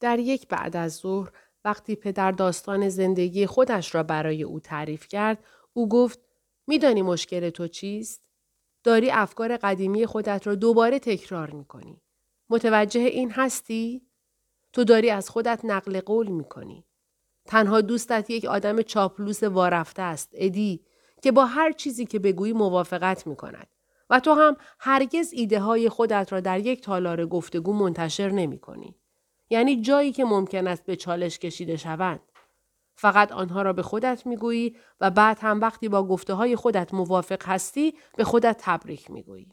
در یک بعد از ظهر وقتی پدر داستان زندگی خودش را برای او تعریف کرد او گفت میدانی مشکل تو چیست؟ داری افکار قدیمی خودت را دوباره تکرار می‌کنی. متوجه این هستی؟ تو داری از خودت نقل قول می‌کنی. تنها دوستت یک آدم چاپلوس وارفته است ادی که با هر چیزی که بگویی موافقت می کند و تو هم هرگز ایده های خودت را در یک تالار گفتگو منتشر نمی کنی. یعنی جایی که ممکن است به چالش کشیده شوند. فقط آنها را به خودت می‌گویی و بعد هم وقتی با گفته های خودت موافق هستی به خودت تبریک می‌گویی.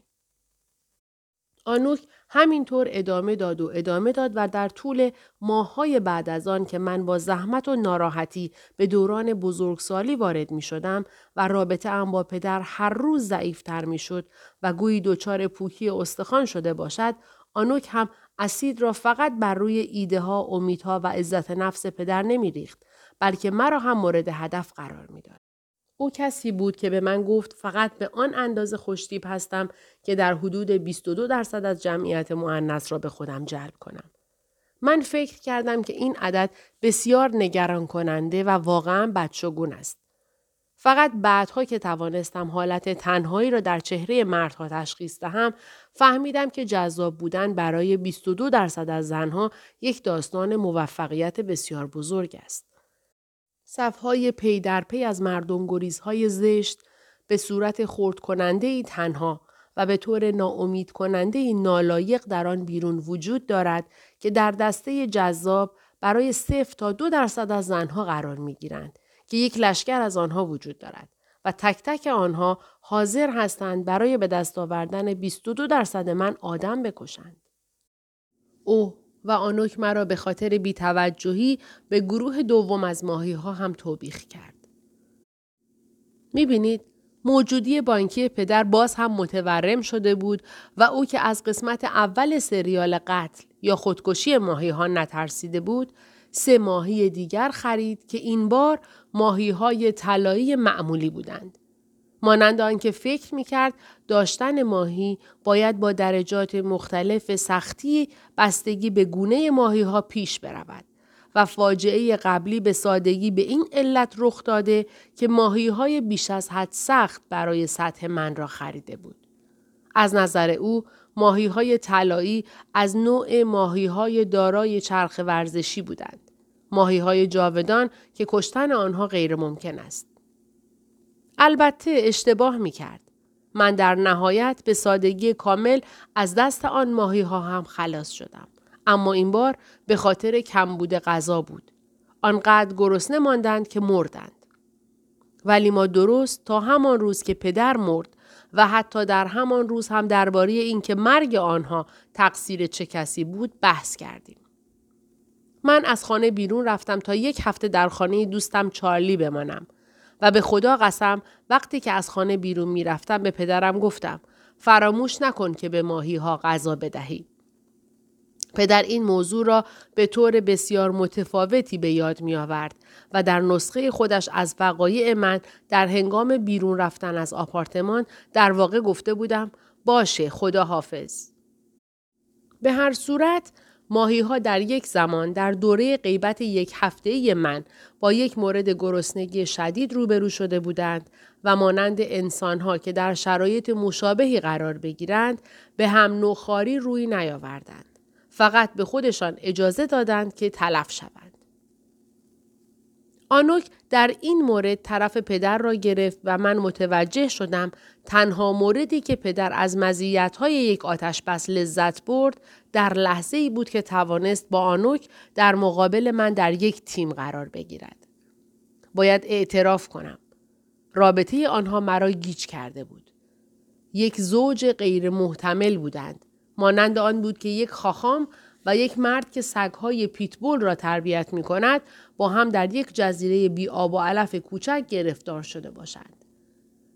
آنوک همینطور ادامه داد و ادامه داد و در طول ماههای بعد از آن که من با زحمت و ناراحتی به دوران بزرگسالی وارد می شدم و رابطه ام با پدر هر روز ضعیفتر می شد و گویی دچار پوکی استخوان شده باشد آنوک هم اسید را فقط بر روی ایده ها، امیدها و عزت نفس پدر نمی ریخت بلکه مرا هم مورد هدف قرار می داد. او کسی بود که به من گفت فقط به آن اندازه خوشتیب هستم که در حدود 22 درصد از جمعیت معنس را به خودم جلب کنم. من فکر کردم که این عدد بسیار نگران کننده و واقعا بدشگون است. فقط بعدها که توانستم حالت تنهایی را در چهره مردها تشخیص دهم فهمیدم که جذاب بودن برای 22 درصد از زنها یک داستان موفقیت بسیار بزرگ است. صفهای پی در پی از مردم گریزهای زشت به صورت خورد کننده ای تنها و به طور ناامید کننده ای نالایق در آن بیرون وجود دارد که در دسته جذاب برای صفر تا دو درصد از زنها قرار می گیرند که یک لشکر از آنها وجود دارد و تک تک آنها حاضر هستند برای به دست آوردن 22 درصد من آدم بکشند. او و آنوک مرا به خاطر بیتوجهی به گروه دوم از ماهی ها هم توبیخ کرد. می‌بینید موجودی بانکی پدر باز هم متورم شده بود و او که از قسمت اول سریال قتل یا خودکشی ماهی ها نترسیده بود سه ماهی دیگر خرید که این بار ماهی های طلایی معمولی بودند. مانند آنکه فکر می‌کرد داشتن ماهی باید با درجات مختلف سختی بستگی به گونه ماهی ها پیش برود و فاجعه قبلی به سادگی به این علت رخ داده که ماهی های بیش از حد سخت برای سطح من را خریده بود. از نظر او ماهی های طلایی از نوع ماهی های دارای چرخ ورزشی بودند. ماهی های جاودان که کشتن آنها غیر ممکن است. البته اشتباه می کرد. من در نهایت به سادگی کامل از دست آن ماهی ها هم خلاص شدم. اما این بار به خاطر کمبود غذا بود. آنقدر گرسنه ماندند که مردند. ولی ما درست تا همان روز که پدر مرد و حتی در همان روز هم درباره اینکه مرگ آنها تقصیر چه کسی بود بحث کردیم. من از خانه بیرون رفتم تا یک هفته در خانه دوستم چارلی بمانم و به خدا قسم وقتی که از خانه بیرون می‌رفتم به پدرم گفتم فراموش نکن که به ماهی ها غذا بدهی. پدر این موضوع را به طور بسیار متفاوتی به یاد می آورد و در نسخه خودش از وقایع من در هنگام بیرون رفتن از آپارتمان در واقع گفته بودم باشه خدا حافظ. به هر صورت ماهی ها در یک زمان در دوره غیبت یک هفته من با یک مورد گرسنگی شدید روبرو شده بودند و مانند انسان ها که در شرایط مشابهی قرار بگیرند به هم نوخاری روی نیاوردند. فقط به خودشان اجازه دادند که تلف شوند. آنوک در این مورد طرف پدر را گرفت و من متوجه شدم تنها موردی که پدر از مزیت‌های یک آتش بس لذت برد در لحظه ای بود که توانست با آنوک در مقابل من در یک تیم قرار بگیرد. باید اعتراف کنم. رابطه آنها مرا گیج کرده بود. یک زوج غیر محتمل بودند. مانند آن بود که یک خاخام و یک مرد که سگهای پیتبول را تربیت می کند با هم در یک جزیره بی آب و علف کوچک گرفتار شده باشند.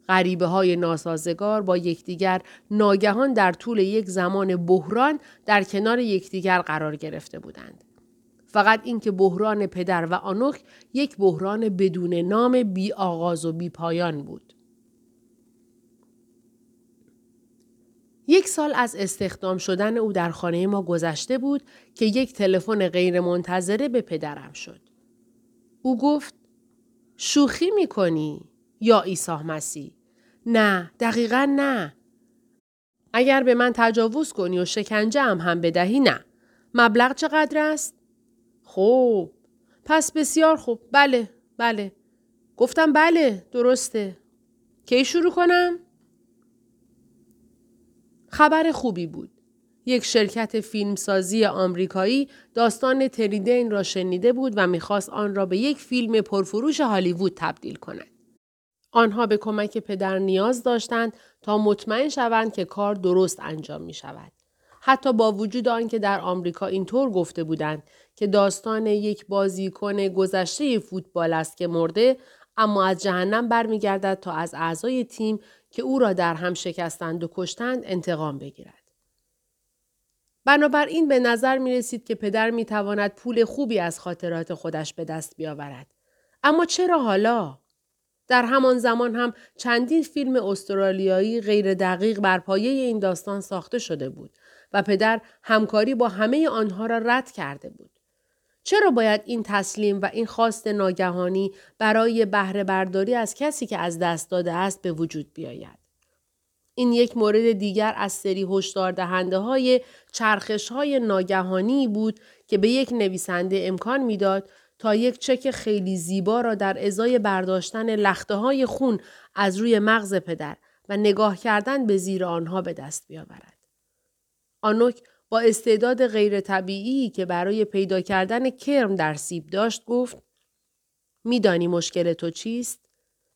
غریبه های ناسازگار با یکدیگر ناگهان در طول یک زمان بحران در کنار یکدیگر قرار گرفته بودند. فقط اینکه بحران پدر و آنوک یک بحران بدون نام بی آغاز و بی پایان بود. یک سال از استخدام شدن او در خانه ما گذشته بود که یک تلفن غیرمنتظره به پدرم شد. او گفت شوخی می‌کنی یا عیسی مسیح؟ نه دقیقا نه. اگر به من تجاوز کنی و شکنجه هم هم بدهی نه. مبلغ چقدر است؟ خوب. پس بسیار خوب. بله بله. گفتم بله درسته. کی شروع کنم؟ خبر خوبی بود یک شرکت فیلمسازی آمریکایی داستان تریدین را شنیده بود و می‌خواست آن را به یک فیلم پرفروش هالیوود تبدیل کند. آنها به کمک پدر نیاز داشتند تا مطمئن شوند که کار درست انجام می شود. حتی با وجود آنکه در آمریکا اینطور گفته بودند که داستان یک بازیکن گذشته فوتبال است که مرده اما از جهنم برمیگردد تا از اعضای تیم که او را در هم شکستند و کشتند انتقام بگیرد. بنابراین به نظر می رسید که پدر می تواند پول خوبی از خاطرات خودش به دست بیاورد. اما چرا حالا؟ در همان زمان هم چندین فیلم استرالیایی غیر دقیق بر پایه این داستان ساخته شده بود و پدر همکاری با همه آنها را رد کرده بود. چرا باید این تسلیم و این خواست ناگهانی برای بهره برداری از کسی که از دست داده است به وجود بیاید؟ این یک مورد دیگر از سری هشدار دهنده های چرخش های ناگهانی بود که به یک نویسنده امکان می‌داد تا یک چک خیلی زیبا را در ازای برداشتن لخته های خون از روی مغز پدر و نگاه کردن به زیر آنها به دست بیاورد. آنوک با استعداد غیر طبیعی که برای پیدا کردن کرم در سیب داشت گفت میدانی مشکل تو چیست؟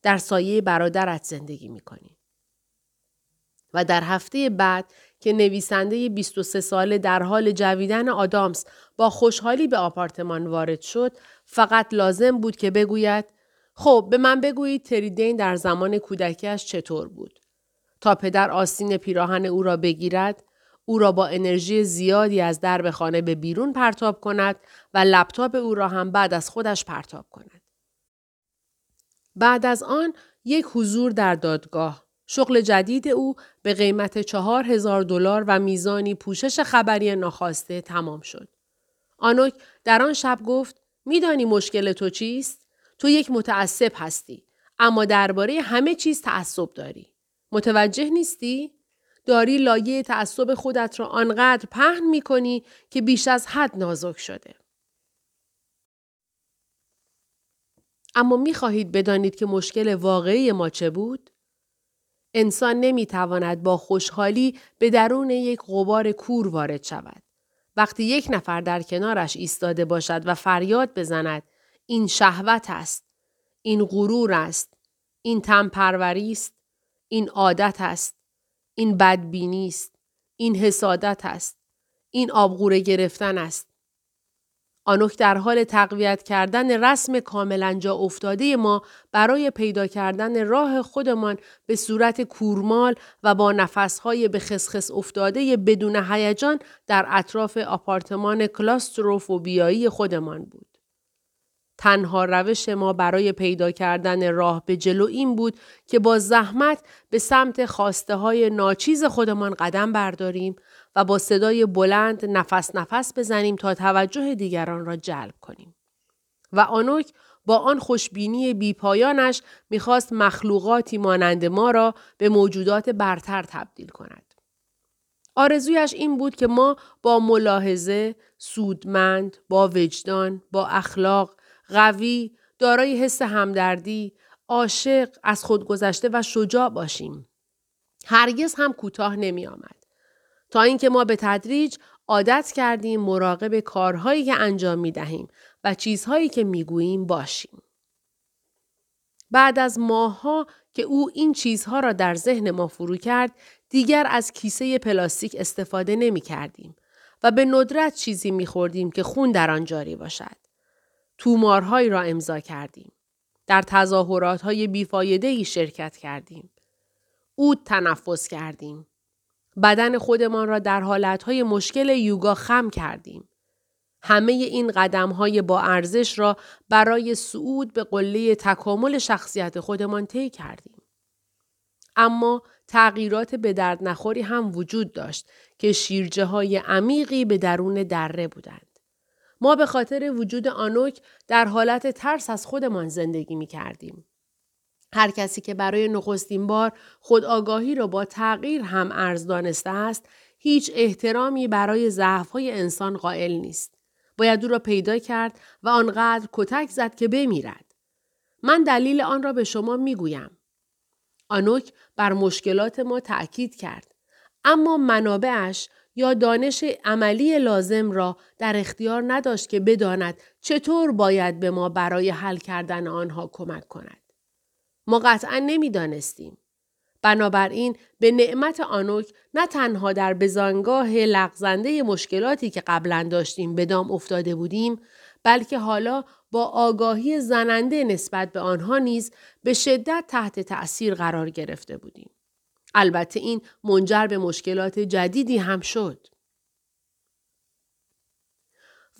در سایه برادرت زندگی می‌کنی. و در هفته بعد که نویسنده 23 ساله در حال جویدن آدامس با خوشحالی به آپارتمان وارد شد فقط لازم بود که بگوید خب به من بگویید تریدین در زمان کودکیش چطور بود تا پدر آستین پیراهن او را بگیرد او را با انرژی زیادی از درب خانه به بیرون پرتاب کند و لپتاپ او را هم بعد از خودش پرتاب کند بعد از آن یک حضور در دادگاه شغل جدید او به قیمت چهار هزار دلار و میزانی پوشش خبری ناخواسته تمام شد. آنوک در آن شب گفت میدانی مشکل تو چیست؟ تو یک متعصب هستی اما درباره همه چیز تعصب داری. متوجه نیستی؟ داری لایه تعصب خودت را آنقدر پهن می کنی که بیش از حد نازک شده. اما می خواهید بدانید که مشکل واقعی ما چه بود؟ انسان نمی‌تواند با خوشحالی به درون یک غبار کور وارد شود. وقتی یک نفر در کنارش ایستاده باشد و فریاد بزند این شهوت است این غرور است این تمپروری است این عادت است این بدبینی است این حسادت است این آبغوره گرفتن است آنوک در حال تقویت کردن رسم کاملا جا افتاده ما برای پیدا کردن راه خودمان به صورت کورمال و با نفسهای به خسخس افتاده بدون هیجان در اطراف آپارتمان کلاستروفوبیایی خودمان بود. تنها روش ما برای پیدا کردن راه به جلو این بود که با زحمت به سمت خواسته های ناچیز خودمان قدم برداریم و با صدای بلند نفس نفس بزنیم تا توجه دیگران را جلب کنیم. و آنوک با آن خوشبینی بیپایانش می‌خواست مخلوقاتی مانند ما را به موجودات برتر تبدیل کند. آرزویش این بود که ما با ملاحظه، سودمند، با وجدان، با اخلاق، قوی، دارای حس همدردی، عاشق، از خود گذشته و شجاع باشیم. هرگز هم کوتاه نمی آمد. تا اینکه ما به تدریج عادت کردیم مراقب کارهایی که انجام می دهیم و چیزهایی که می گوییم باشیم. بعد از ماهها که او این چیزها را در ذهن ما فرو کرد دیگر از کیسه پلاستیک استفاده نمی کردیم و به ندرت چیزی می خوردیم که خون در آن جاری باشد. تومارهایی را امضا کردیم. در تظاهرات های بیفایده ای شرکت کردیم. اود تنفس کردیم. بدن خودمان را در حالتهای مشکل یوگا خم کردیم. همه این قدم های با ارزش را برای صعود به قله تکامل شخصیت خودمان طی کردیم. اما تغییرات به درد نخوری هم وجود داشت که شیرجه های عمیقی به درون دره بودند. ما به خاطر وجود آنوک در حالت ترس از خودمان زندگی می کردیم. هر کسی که برای نخستین بار خود آگاهی را با تغییر هم ارز دانسته است هیچ احترامی برای ضعفهای انسان قائل نیست. باید او را پیدا کرد و آنقدر کتک زد که بمیرد. من دلیل آن را به شما می گویم. آنوک بر مشکلات ما تأکید کرد. اما منابعش یا دانش عملی لازم را در اختیار نداشت که بداند چطور باید به ما برای حل کردن آنها کمک کند. ما قطعا نمی‌دانستیم. بنابراین به نعمت آنوک نه تنها در بزانگاه لغزنده مشکلاتی که قبلا داشتیم به دام افتاده بودیم بلکه حالا با آگاهی زننده نسبت به آنها نیز به شدت تحت تأثیر قرار گرفته بودیم. البته این منجر به مشکلات جدیدی هم شد.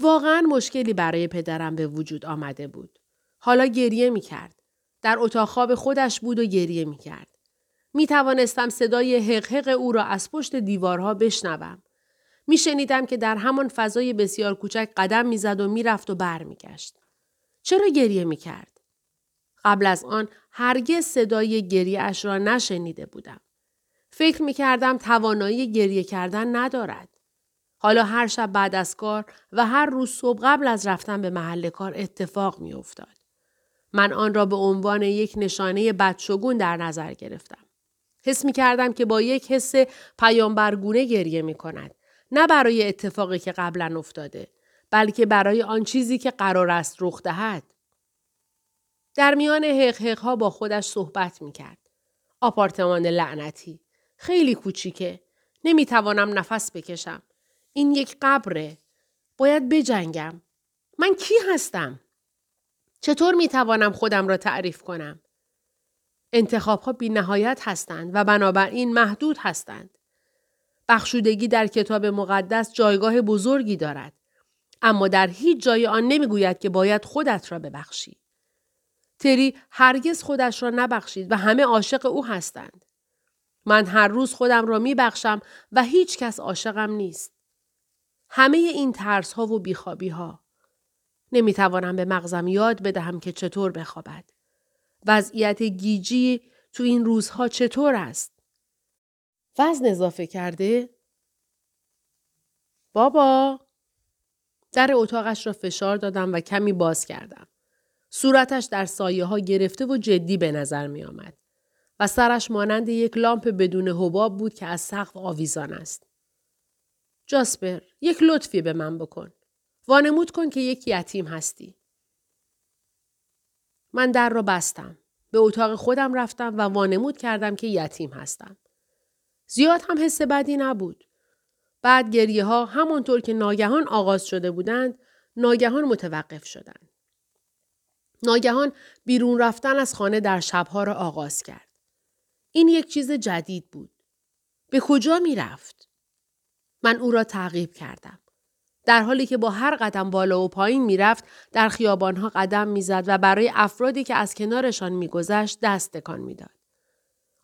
واقعا مشکلی برای پدرم به وجود آمده بود. حالا گریه می کرد. در اتاق خواب خودش بود و گریه می کرد. می توانستم صدای حقحق او را از پشت دیوارها بشنوم. می شنیدم که در همان فضای بسیار کوچک قدم می‌زد و می‌رفت و برمیگشت. چرا گریه می کرد؟ قبل از آن هرگز صدای گریه اش را نشنیده بودم. فکر می کردم توانایی گریه کردن ندارد. حالا هر شب بعد از کار و هر روز صبح قبل از رفتن به محل کار اتفاق می افتاد. من آن را به عنوان یک نشانه بدشگون در نظر گرفتم. حس می کردم که با یک حس پیامبرگونه گریه می کند. نه برای اتفاقی که قبلا افتاده بلکه برای آن چیزی که قرار است رخ دهد. در میان حقحق ها با خودش صحبت می کرد. آپارتمان لعنتی. خیلی کوچیکه. نمی توانم نفس بکشم. این یک قبره. باید بجنگم. من کی هستم؟ چطور می توانم خودم را تعریف کنم؟ انتخاب ها بی نهایت هستند و بنابراین محدود هستند. بخشودگی در کتاب مقدس جایگاه بزرگی دارد. اما در هیچ جای آن نمی‌گوید که باید خودت را ببخشی. تری هرگز خودش را نبخشید و همه عاشق او هستند. من هر روز خودم را میبخشم و هیچ کس عاشقم نیست. همه این ترس ها و بیخوابی ها. نمی‌توانم به مغزم یاد بدهم که چطور بخوابد. وضعیت گیجی تو این روزها چطور است؟ وزن اضافه کرده؟ بابا در اتاقش را فشار دادم و کمی باز کردم. صورتش در سایه ها گرفته و جدی به نظر می آمد. و سرش مانند یک لامپ بدون حباب بود که از سقف آویزان است. جاسپر، یک لطفی به من بکن. وانمود کن که یک یتیم هستی. من در را بستم. به اتاق خودم رفتم و وانمود کردم که یتیم هستم. زیاد هم حس بدی نبود. بعد گریه ها همانطور که ناگهان آغاز شده بودند ناگهان متوقف شدند. ناگهان بیرون رفتن از خانه در شبها را آغاز کرد. این یک چیز جدید بود. به کجا می رفت؟ من او را تعقیب کردم. در حالی که با هر قدم بالا و پایین می‌رفت در خیابانها قدم می‌زد و برای افرادی که از کنارشان میگذشت دست تکان می‌داد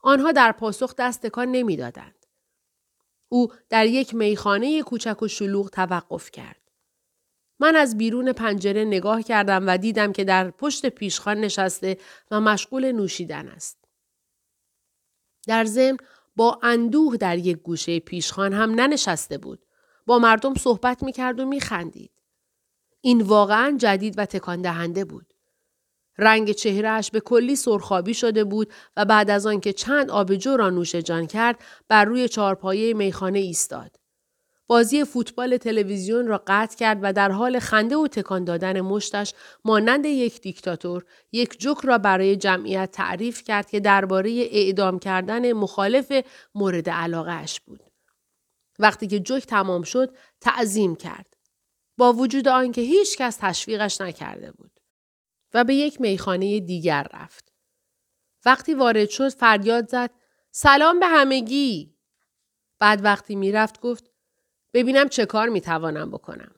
آنها در پاسخ دست تکان نمی‌دادند او در یک میخانه کوچک و شلوغ توقف کرد من از بیرون پنجره نگاه کردم و دیدم که در پشت پیشخان نشسته و مشغول نوشیدن است در ضمن با اندوه در یک گوشه پیشخان هم ننشسته بود با مردم صحبت می کرد و می خندید. این واقعا جدید و تکان دهنده بود. رنگ چهرهش به کلی سرخابی شده بود و بعد از آنکه چند آبجو را نوش جان کرد بر روی چارپایه میخانه ایستاد. بازی فوتبال تلویزیون را قطع کرد و در حال خنده و تکان دادن مشتش مانند یک دیکتاتور یک جوک را برای جمعیت تعریف کرد که درباره اعدام کردن مخالف مورد علاقه اش بود. وقتی که جوک تمام شد تعظیم کرد. با وجود آنکه هیچ کس تشویقش نکرده بود. و به یک میخانه دیگر رفت. وقتی وارد شد فریاد زد سلام به همگی. بعد وقتی می‌رفت گفت ببینم چه کار می‌توانم بکنم.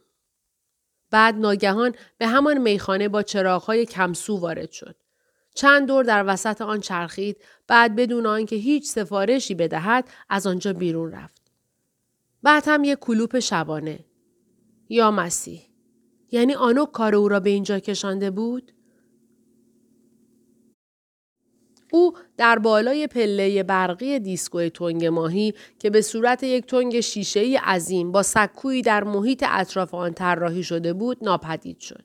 بعد ناگهان به همان میخانه با چراغهای کمسو وارد شد. چند دور در وسط آن چرخید بعد بدون آنکه هیچ سفارشی بدهد از آنجا بیرون رفت. بعد هم یک کلوپ شبانه. یا مسیح. یعنی آنوک کار او را به اینجا کشانده بود؟ او در بالای پله برقی دیسکو تنگ ماهی که به صورت یک تنگ شیشه عظیم با سکویی در محیط اطراف آن طراحی شده بود ناپدید شد.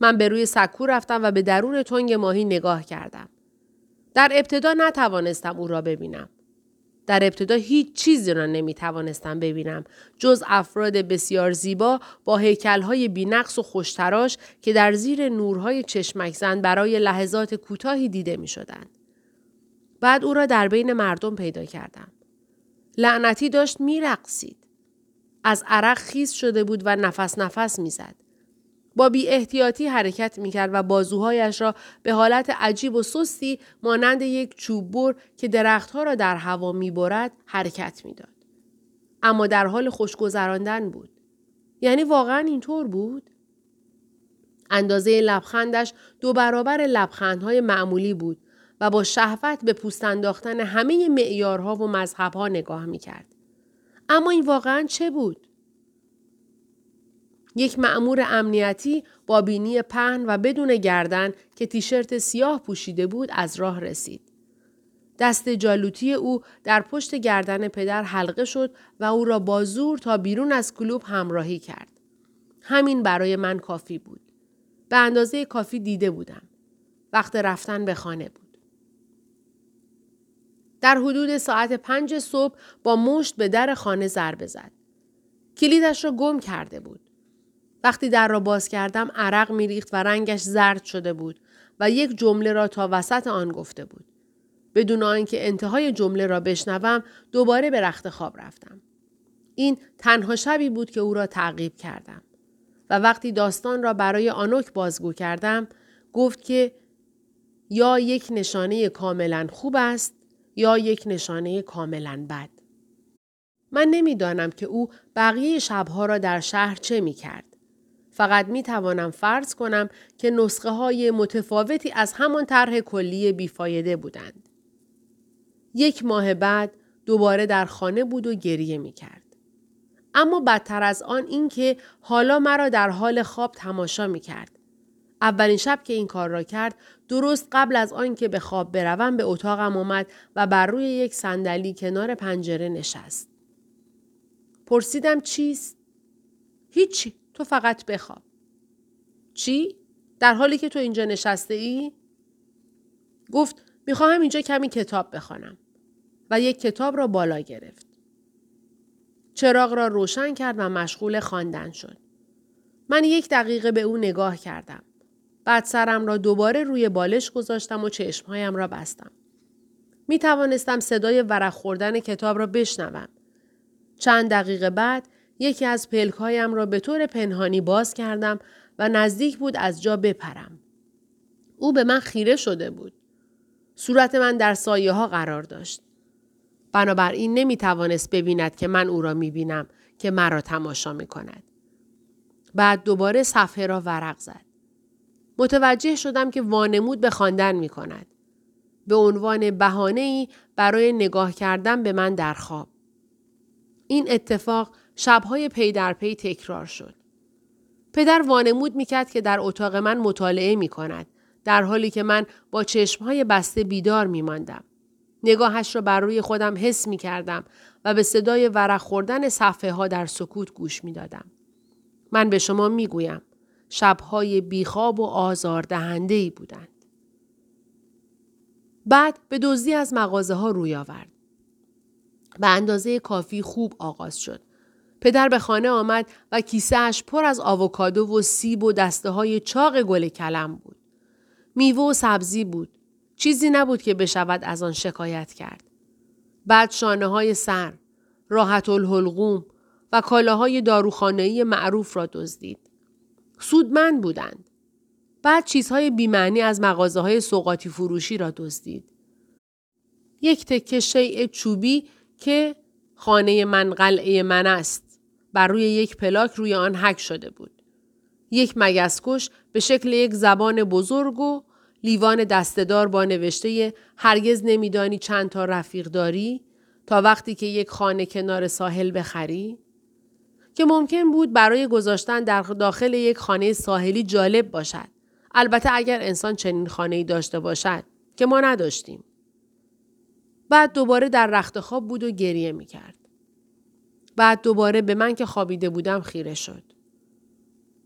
من به روی سکو رفتم و به درون تنگ ماهی نگاه کردم. در ابتدا نتوانستم او را ببینم. در ابتدا هیچ چیزی را نمی توانستم ببینم جز افراد بسیار زیبا با هیکلهای بینقص و خوشتراش که در زیر نورهای چشمک زن برای لحظات کوتاهی دیده می شدن. بعد او را در بین مردم پیدا کردم. لعنتی داشت می رقصید. از عرق خیز شده بود و نفس نفس می‌زد. با بی احتیاطی حرکت می کرد و بازوهایش را به حالت عجیب و سستی مانند یک چوب بر که درختها را در هوا می برد حرکت می داد. اما در حال خوشگذراندن بود. یعنی واقعا اینطور بود؟ اندازه لبخندش دو برابر لبخندهای معمولی بود و با شهوت به پوست انداختن همه معیارها و مذهبها نگاه می کرد. اما این واقعا چه بود؟ یک معمور امنیتی با بینی پهن و بدون گردن که تیشرت سیاه پوشیده بود از راه رسید. دست جالوتی او در پشت گردن پدر حلقه شد و او را با زور تا بیرون از کلوب همراهی کرد. همین برای من کافی بود. به اندازه کافی دیده بودم. وقت رفتن به خانه بود. در حدود ساعت پنج صبح با مشت به در خانه ضربه زد. کلیدش را گم کرده بود. وقتی در را باز کردم عرق میریخت و رنگش زرد شده بود و یک جمله را تا وسط آن گفته بود. بدون آنکه انتهای جمله را بشنوم دوباره به رخت خواب رفتم. این تنها شبی بود که او را تعقیب کردم. و وقتی داستان را برای آنوک بازگو کردم گفت که یا یک نشانه کاملا خوب است یا یک نشانه کاملا بد. من نمی‌دانم که او بقیه شبها را در شهر چه می کرد. فقط می توانم فرض کنم که نسخه های متفاوتی از همان طرح کلی بیفایده بودند. یک ماه بعد دوباره در خانه بود و گریه می کرد. اما بدتر از آن اینکه حالا مرا در حال خواب تماشا می کرد. اولین شب که این کار را کرد درست قبل از آن که به خواب بروم به اتاقم آمد و بر روی یک صندلی کنار پنجره نشست. پرسیدم چیست؟ هیچی. تو فقط بخواب. چی؟ در حالی که تو اینجا نشسته ای؟ گفت می‌خواهم اینجا کمی کتاب بخوانم و یک کتاب را بالا گرفت. چراغ را روشن کرد و مشغول خواندن شد. من یک دقیقه به او نگاه کردم. بعد سرم را دوباره روی بالش گذاشتم و چشمهایم را بستم. می توانستم صدای ورق خوردن کتاب را بشنوم. چند دقیقه بعد یکی از پلکهایم را به طور پنهانی باز کردم و نزدیک بود از جا بپرم. او به من خیره شده بود. صورت من در سایه ها قرار داشت. بنابراین نمی توانست ببیند که من او را می بینم که مرا تماشا می کند. بعد دوباره صفحه را ورق زد. متوجه شدم که وانمود به خواندن می کند. به عنوان بهانه ای برای نگاه کردن به من در خواب. این اتفاق شبهای پی در پی تکرار شد. پدر وانمود می‌کرد که در اتاق من مطالعه می کند. در حالی که من با چشمهای بسته بیدار می ماندم. نگاهش را بر روی خودم حس می کردم و به صدای ورق خوردن صفحه ها در سکوت گوش می دادم. من به شما می گویم شبهای بیخواب و آزار دهنده ای بودند. بعد به دزدی از مغازه ها روی آورد. به اندازه کافی خوب آغاز شد. پدر به خانه آمد و کیسهش پر از آووکادو و سیب و دسته های چاق گل کلم بود. میوه و سبزی بود. چیزی نبود که بشود از آن شکایت کرد. بعد شانه های سر، راحت الحلقوم و کالاهای داروخانه‌ای معروف را دزدید. سودمند بودند. بعد چیزهای بیمعنی از مغازه های سوقاتی فروشی را دزدید. یک تکه شیء چوبی که خانه من قلعه من است. بر روی یک پلاک روی آن حک شده بود. یک مگسکش به شکل یک زبان بزرگ و لیوان دستدار با نوشته هرگز نمیدانی چند تا رفیق داری تا وقتی که یک خانه کنار ساحل بخری؟ که ممکن بود برای گذاشتن در داخل یک خانه ساحلی جالب باشد. البته اگر انسان چنین خانه داشته باشد که ما نداشتیم. بعد دوباره در رخت خواب بود و گریه می کرد. بعد دوباره به من که خوابیده بودم خیره شد.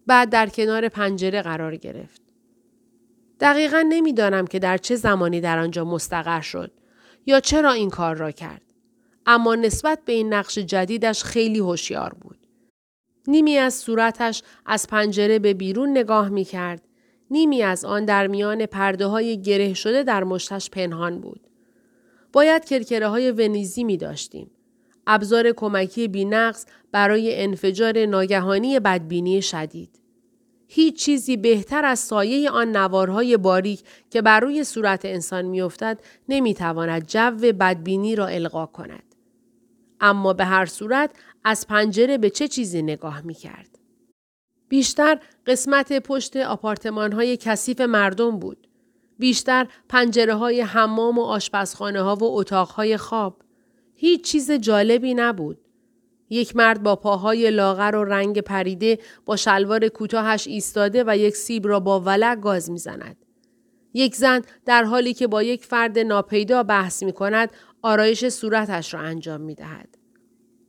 بعد در کنار پنجره قرار گرفت. دقیقا نمی‌دانم که در چه زمانی در آنجا مستقر شد یا چرا این کار را کرد. اما نسبت به این نقش جدیدش خیلی هوشیار بود. نیمی از صورتش از پنجره به بیرون نگاه می کرد. نیمی از آن در میان پرده های گره شده در مشتش پنهان بود. باید کرکره های ونیزی می داشتیم. ابزار کمکی بینقص برای انفجار ناگهانی بدبینی شدید. هیچ چیزی بهتر از سایه آن نوارهای باریک که بر روی صورت انسان میافتد نمی‌تواند جو بدبینی را القا کند. اما به هر صورت از پنجره به چه چیزی نگاه می کرد. بیشتر قسمت پشت آپارتمان های کثیف مردم بود. بیشتر پنجره های حمام و آشپزخانه ها و اتاق های خواب. هیچ چیز جالبی نبود. یک مرد با پاهای لاغر و رنگ پریده با شلوار کوتاهش ایستاده و یک سیب را با ولع گاز می‌زند. یک زن در حالی که با یک فرد ناپیدا بحث می کند آرایش صورتش را انجام می دهد.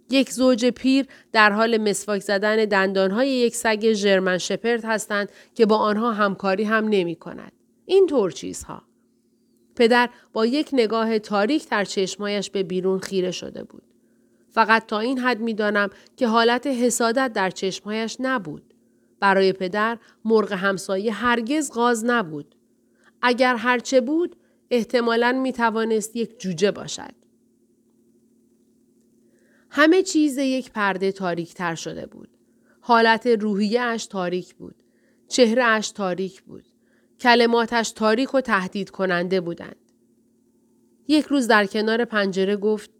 یک زوج پیر در حال مسواک زدن دندانهای یک سگ ژرمن شپرد هستند که با آنها همکاری هم نمی کند. این طور چیزها. پدر با یک نگاه تاریک در چشمایش به بیرون خیره شده بود. فقط تا این حد می دانم که حالت حسادت در چشمهایش نبود. برای پدر مرغ همسایه هرگز غاز نبود. اگر هرچه بود احتمالا می توانست یک جوجه باشد. همه چیز یک پرده تاریک تر شده بود. حالت روحیه اش تاریک بود. چهره اش تاریک بود. کلماتش تاریک و تهدید کننده بودند. یک روز در کنار پنجره گفت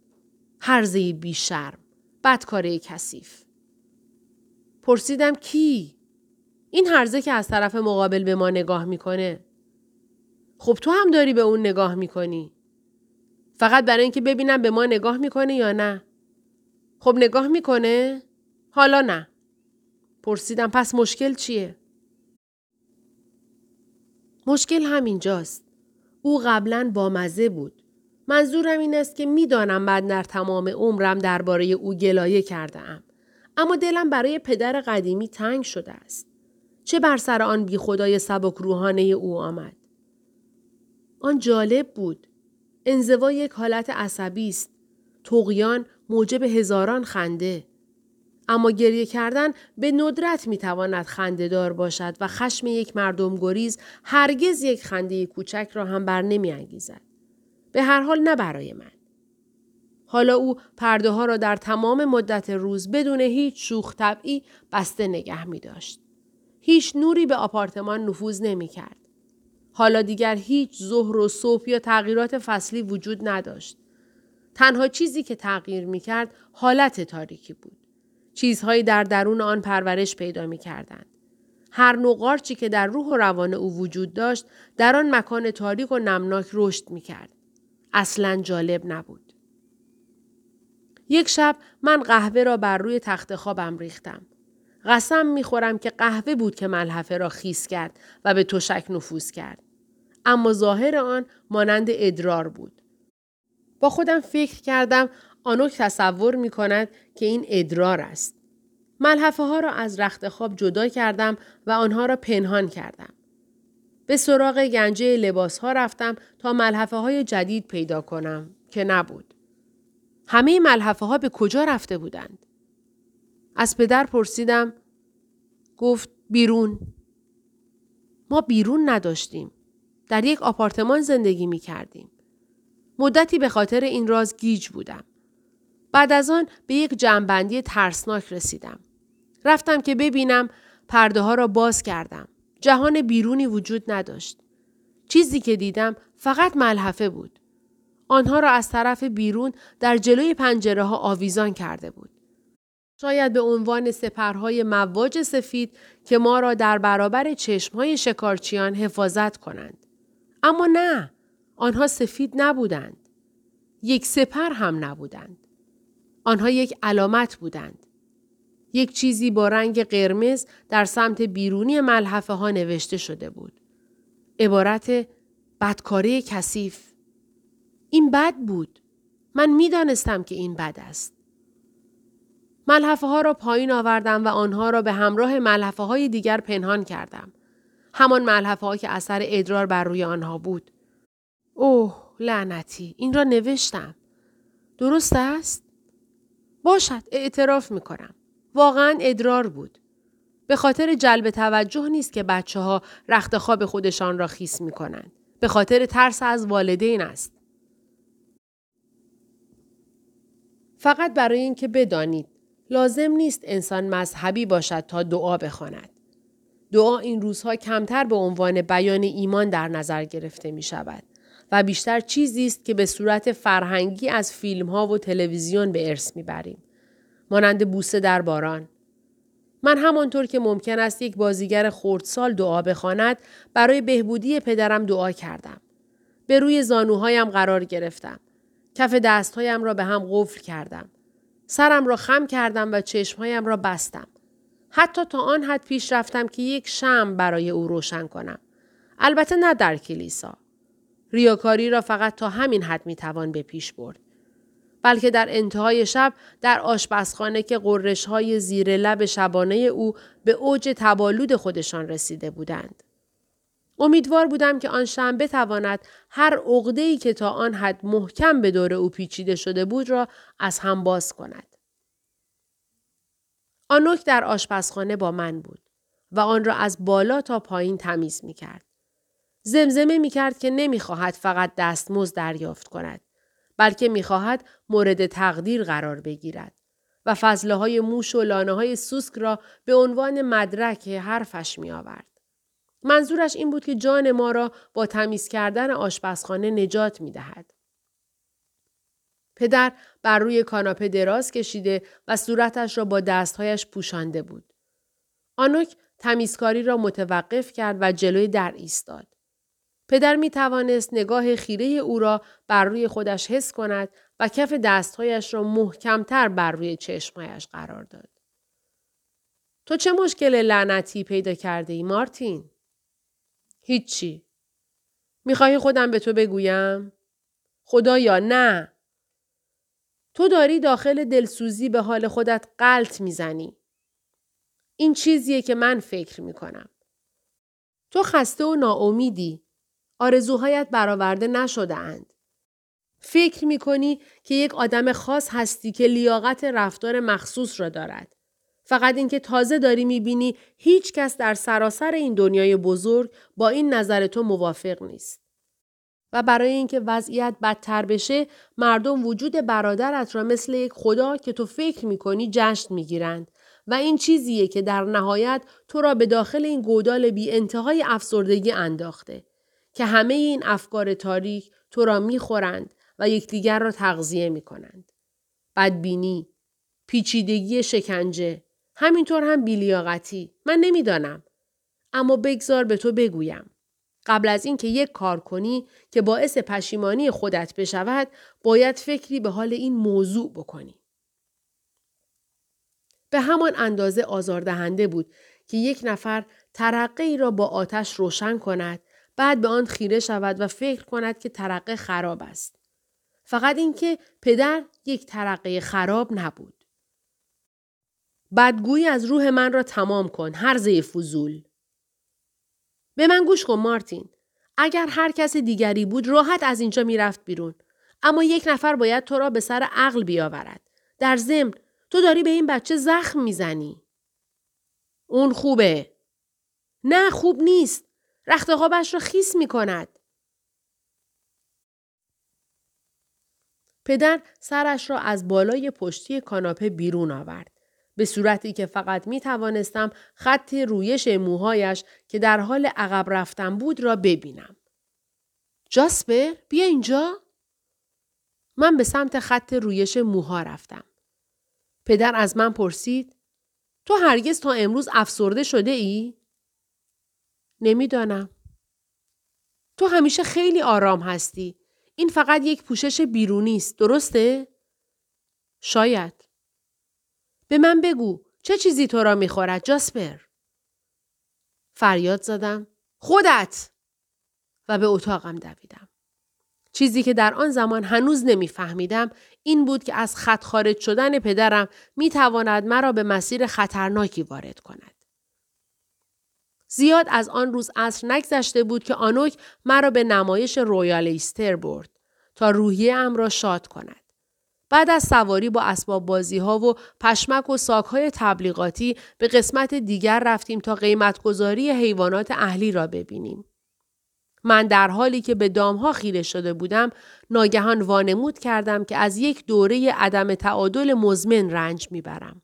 هرزه بی شرم. بدکاره کثیف. پرسیدم کی؟ این هرزه که از طرف مقابل به ما نگاه می‌کنه. خب تو هم داری به اون نگاه می‌کنی. فقط برای اینکه ببینم به ما نگاه می‌کنه یا نه. خب نگاه می‌کنه؟ حالا نه. پرسیدم پس مشکل چیه؟ مشکل همینجاست. او قبلا با مزه بود. منظورم این است که می‌دانم بعد در تمام عمرم درباره او گلایه کرده ام. اما دلم برای پدر قدیمی تنگ شده است. چه بر سر آن بی خدای سبک روحانه او آمد؟ آن جالب بود. انزوا یک حالت عصبی است. توقیان موجب هزاران خنده. اما گریه کردن به ندرت می‌تواند خنده دار باشد و خشم یک مردم گریز هرگز یک خنده کوچک را هم بر نمی انگیزد. به هر حال نه برای من. حالا او پرده ها را در تمام مدت روز بدون هیچ شوخ طبعی بسته نگه می داشت. هیچ نوری به آپارتمان نفوذ نمی کرد. حالا دیگر هیچ ظهر و صبح یا تغییرات فصلی وجود نداشت. تنها چیزی که تغییر می کرد حالت تاریکی بود. چیزهایی در درون آن پرورش پیدا می کردند. هر نوع قارچی که در روح و روان او وجود داشت در آن مکان تاریک و نمناک رشد می کرد. اصلا جالب نبود. یک شب من قهوه را بر روی تخت خوابم ریختم. قسم می‌خورم که قهوه بود که ملحفه را خیس کرد و به تشک نفوذ کرد. اما ظاهر آن مانند ادرار بود. با خودم فکر کردم آنوک تصور می کند که این ادرار است. ملحفه ها را از رخت خواب جدا کردم و آنها را پنهان کردم. به سراغ گنجه لباس ها رفتم تا ملحفه های جدید پیدا کنم که نبود. همه ملحفه ها به کجا رفته بودند؟ از پدر پرسیدم گفت بیرون. ما بیرون نداشتیم. در یک آپارتمان زندگی می کردیم. مدتی به خاطر این راز گیج بودم. بعد از آن به یک جمعبندی ترسناک رسیدم. رفتم که ببینم پرده ها را باز کردم. جهان بیرونی وجود نداشت. چیزی که دیدم فقط ملحفه بود. آنها را از طرف بیرون در جلوی پنجره ها آویزان کرده بود. شاید به عنوان سپرهای مواج سفید که ما را در برابر چشمهای شکارچیان حفاظت کنند. اما نه آنها سفید نبودند یک سپر هم نبودند آنها یک علامت بودند یک چیزی با رنگ قرمز در سمت بیرونی ملحفه ها نوشته شده بود عبارت بدکاره کثیف این بد بود من می‌دانستم که این بد است ملحفه ها را پایین آوردم و آنها را به همراه ملحفه های دیگر پنهان کردم. همان ملحفه ها که اثر ادرار بر روی آنها بود. اوه لعنتی این را نوشتم. درست است؟ باشد اعتراف می کنم. واقعا ادرار بود. به خاطر جلب توجه نیست که بچه ها رخت خواب خودشان را خیس می کنند. به خاطر ترس از والدین است. فقط برای اینکه بدانید لازم نیست انسان مذهبی باشد تا دعا بخواند. دعا این روزها کمتر به عنوان بیان ایمان در نظر گرفته می شود و بیشتر چیزی است که به صورت فرهنگی از فیلم ها و تلویزیون به ارث می بریم. مانند بوسه در باران. من همانطور که ممکن است یک بازیگر خردسال دعا بخواند برای بهبودی پدرم دعا کردم. به روی زانوهایم قرار گرفتم. کف دستهایم را به هم قفل کردم. سرم را خم کردم و چشمهایم را بستم. حتی تا آن حد پیش رفتم که یک شم برای او روشن کنم. البته نه در کلیسا. ریاکاری را فقط تا همین حد می‌توان به پیش برد. بلکه در انتهای شب در آشپزخانه که قررش های زیر لب شبانه او به اوج تبالود خودشان رسیده بودند. امیدوار بودم که آن شم بتواند هر ای که تا آن حد محکم به دور او پیچیده شده بود را از هم باز کند. آنوک در آشپزخانه با من بود و آن را از بالا تا پایین تمیز می کرد. زمزمه می کرد که نمی خواهد فقط دستمزد دریافت کند بلکه می خواهد مورد تقدیر قرار بگیرد و فضله های موش و لانه های سوسک را به عنوان مدرک حرفش می آورد. منظورش این بود که جان ما را با تمیز کردن آشپزخانه نجات می دهد. پدر بر روی کاناپه دراز کشیده و صورتش را با دستهایش پوشانده بود. آنوک تمیزکاری را متوقف کرد و جلوی در ایستاد. پدر می توانست نگاه خیره او را بر روی خودش حس کند و کف دستهایش را محکمتر بر روی چشمهایش قرار داد. تو چه مشکل لعنتی پیدا کرده ای مارتین؟ هیچی. می‌خواهی خودم به تو بگویم؟ خدایا نه. تو داری داخل دلسوزی به حال خودت قلط می‌زنی. این چیزیه که من فکر می‌کنم. تو خسته و ناامیدی. آرزوهایت برآورده نشده اند. فکر می‌کنی که یک آدم خاص هستی که لیاقت رفتار مخصوص را دارد. فقط اینکه تازه داری می‌بینی هیچ کس در سراسر این دنیای بزرگ با این نظر تو موافق نیست. و برای اینکه وضعیت بدتر بشه مردم وجود برادرت را مثل یک خدا که تو فکر می‌کنی جشن می‌گیرند و این چیزیه که در نهایت تو را به داخل این گودال بی انتهای افسردگی انداخته که همه این افکار تاریک تو را می‌خورند و یکدیگر را تغذیه می‌کنند. بدبینی، پیچیدگی شکنجه، همینطور هم بیلیاقتی. من نمی‌دانم. اما بگذار به تو بگویم. قبل از اینکه یک کار کنی که باعث پشیمانی خودت بشود باید فکری به حال این موضوع بکنی. به همان اندازه آزاردهنده بود که یک نفر ترقه را با آتش روشن کند بعد به آن خیره شود و فکر کند که ترقه خراب است. فقط اینکه پدر یک ترقه خراب نبود. بدگویی از روح من را تمام کن هر فضول. به من گوش کن مارتین. اگر هر کس دیگری بود راحت از اینجا می‌رفت بیرون. اما یک نفر باید تو را به سر عقل بیاورد. در ضمن تو داری به این بچه زخم می‌زنی. اون خوبه. نه خوب نیست. رخت خوابش را خیس می کند. پدر سرش را از بالای پشتی کاناپه بیرون آورد. به صورتی که فقط می توانستم خط رویش موهایش که در حال عقب رفتن بود را ببینم. جاسپر بیا اینجا. من به سمت خط رویش موها رفتم. پدر از من پرسید تو هرگز تا امروز افسرده شده ای؟ نمی‌دانم. تو همیشه خیلی آرام هستی. این فقط یک پوشش بیرونی است. درسته؟ شاید. به من بگو چه چیزی تو را می‌خورد جاسپر؟ فریاد زدم. خودت! و به اتاقم دویدم. چیزی که در آن زمان هنوز نمیفهمیدم این بود که از خط خارج شدن پدرم می تواند مرا به مسیر خطرناکی وارد کند. زیاد از آن روز عصر نگذشته بود که آنوک مرا به نمایش رویال ایستر برد تا روحیه ام را شاد کند. بعد از سواری با اسباب بازی ها و پشمک و ساک های تبلیغاتی به قسمت دیگر رفتیم تا قیمتگذاری حیوانات اهلی را ببینیم. من در حالی که به دامها خیره شده بودم ناگهان وانمود کردم که از یک دوره عدم تعادل مزمن رنج می‌برم.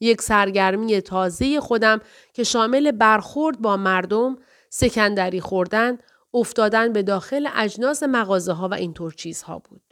یک سرگرمی تازه خودم که شامل برخورد با مردم، سکندری خوردن، افتادن به داخل اجناس مغازه ها و اینطور چیزها بود.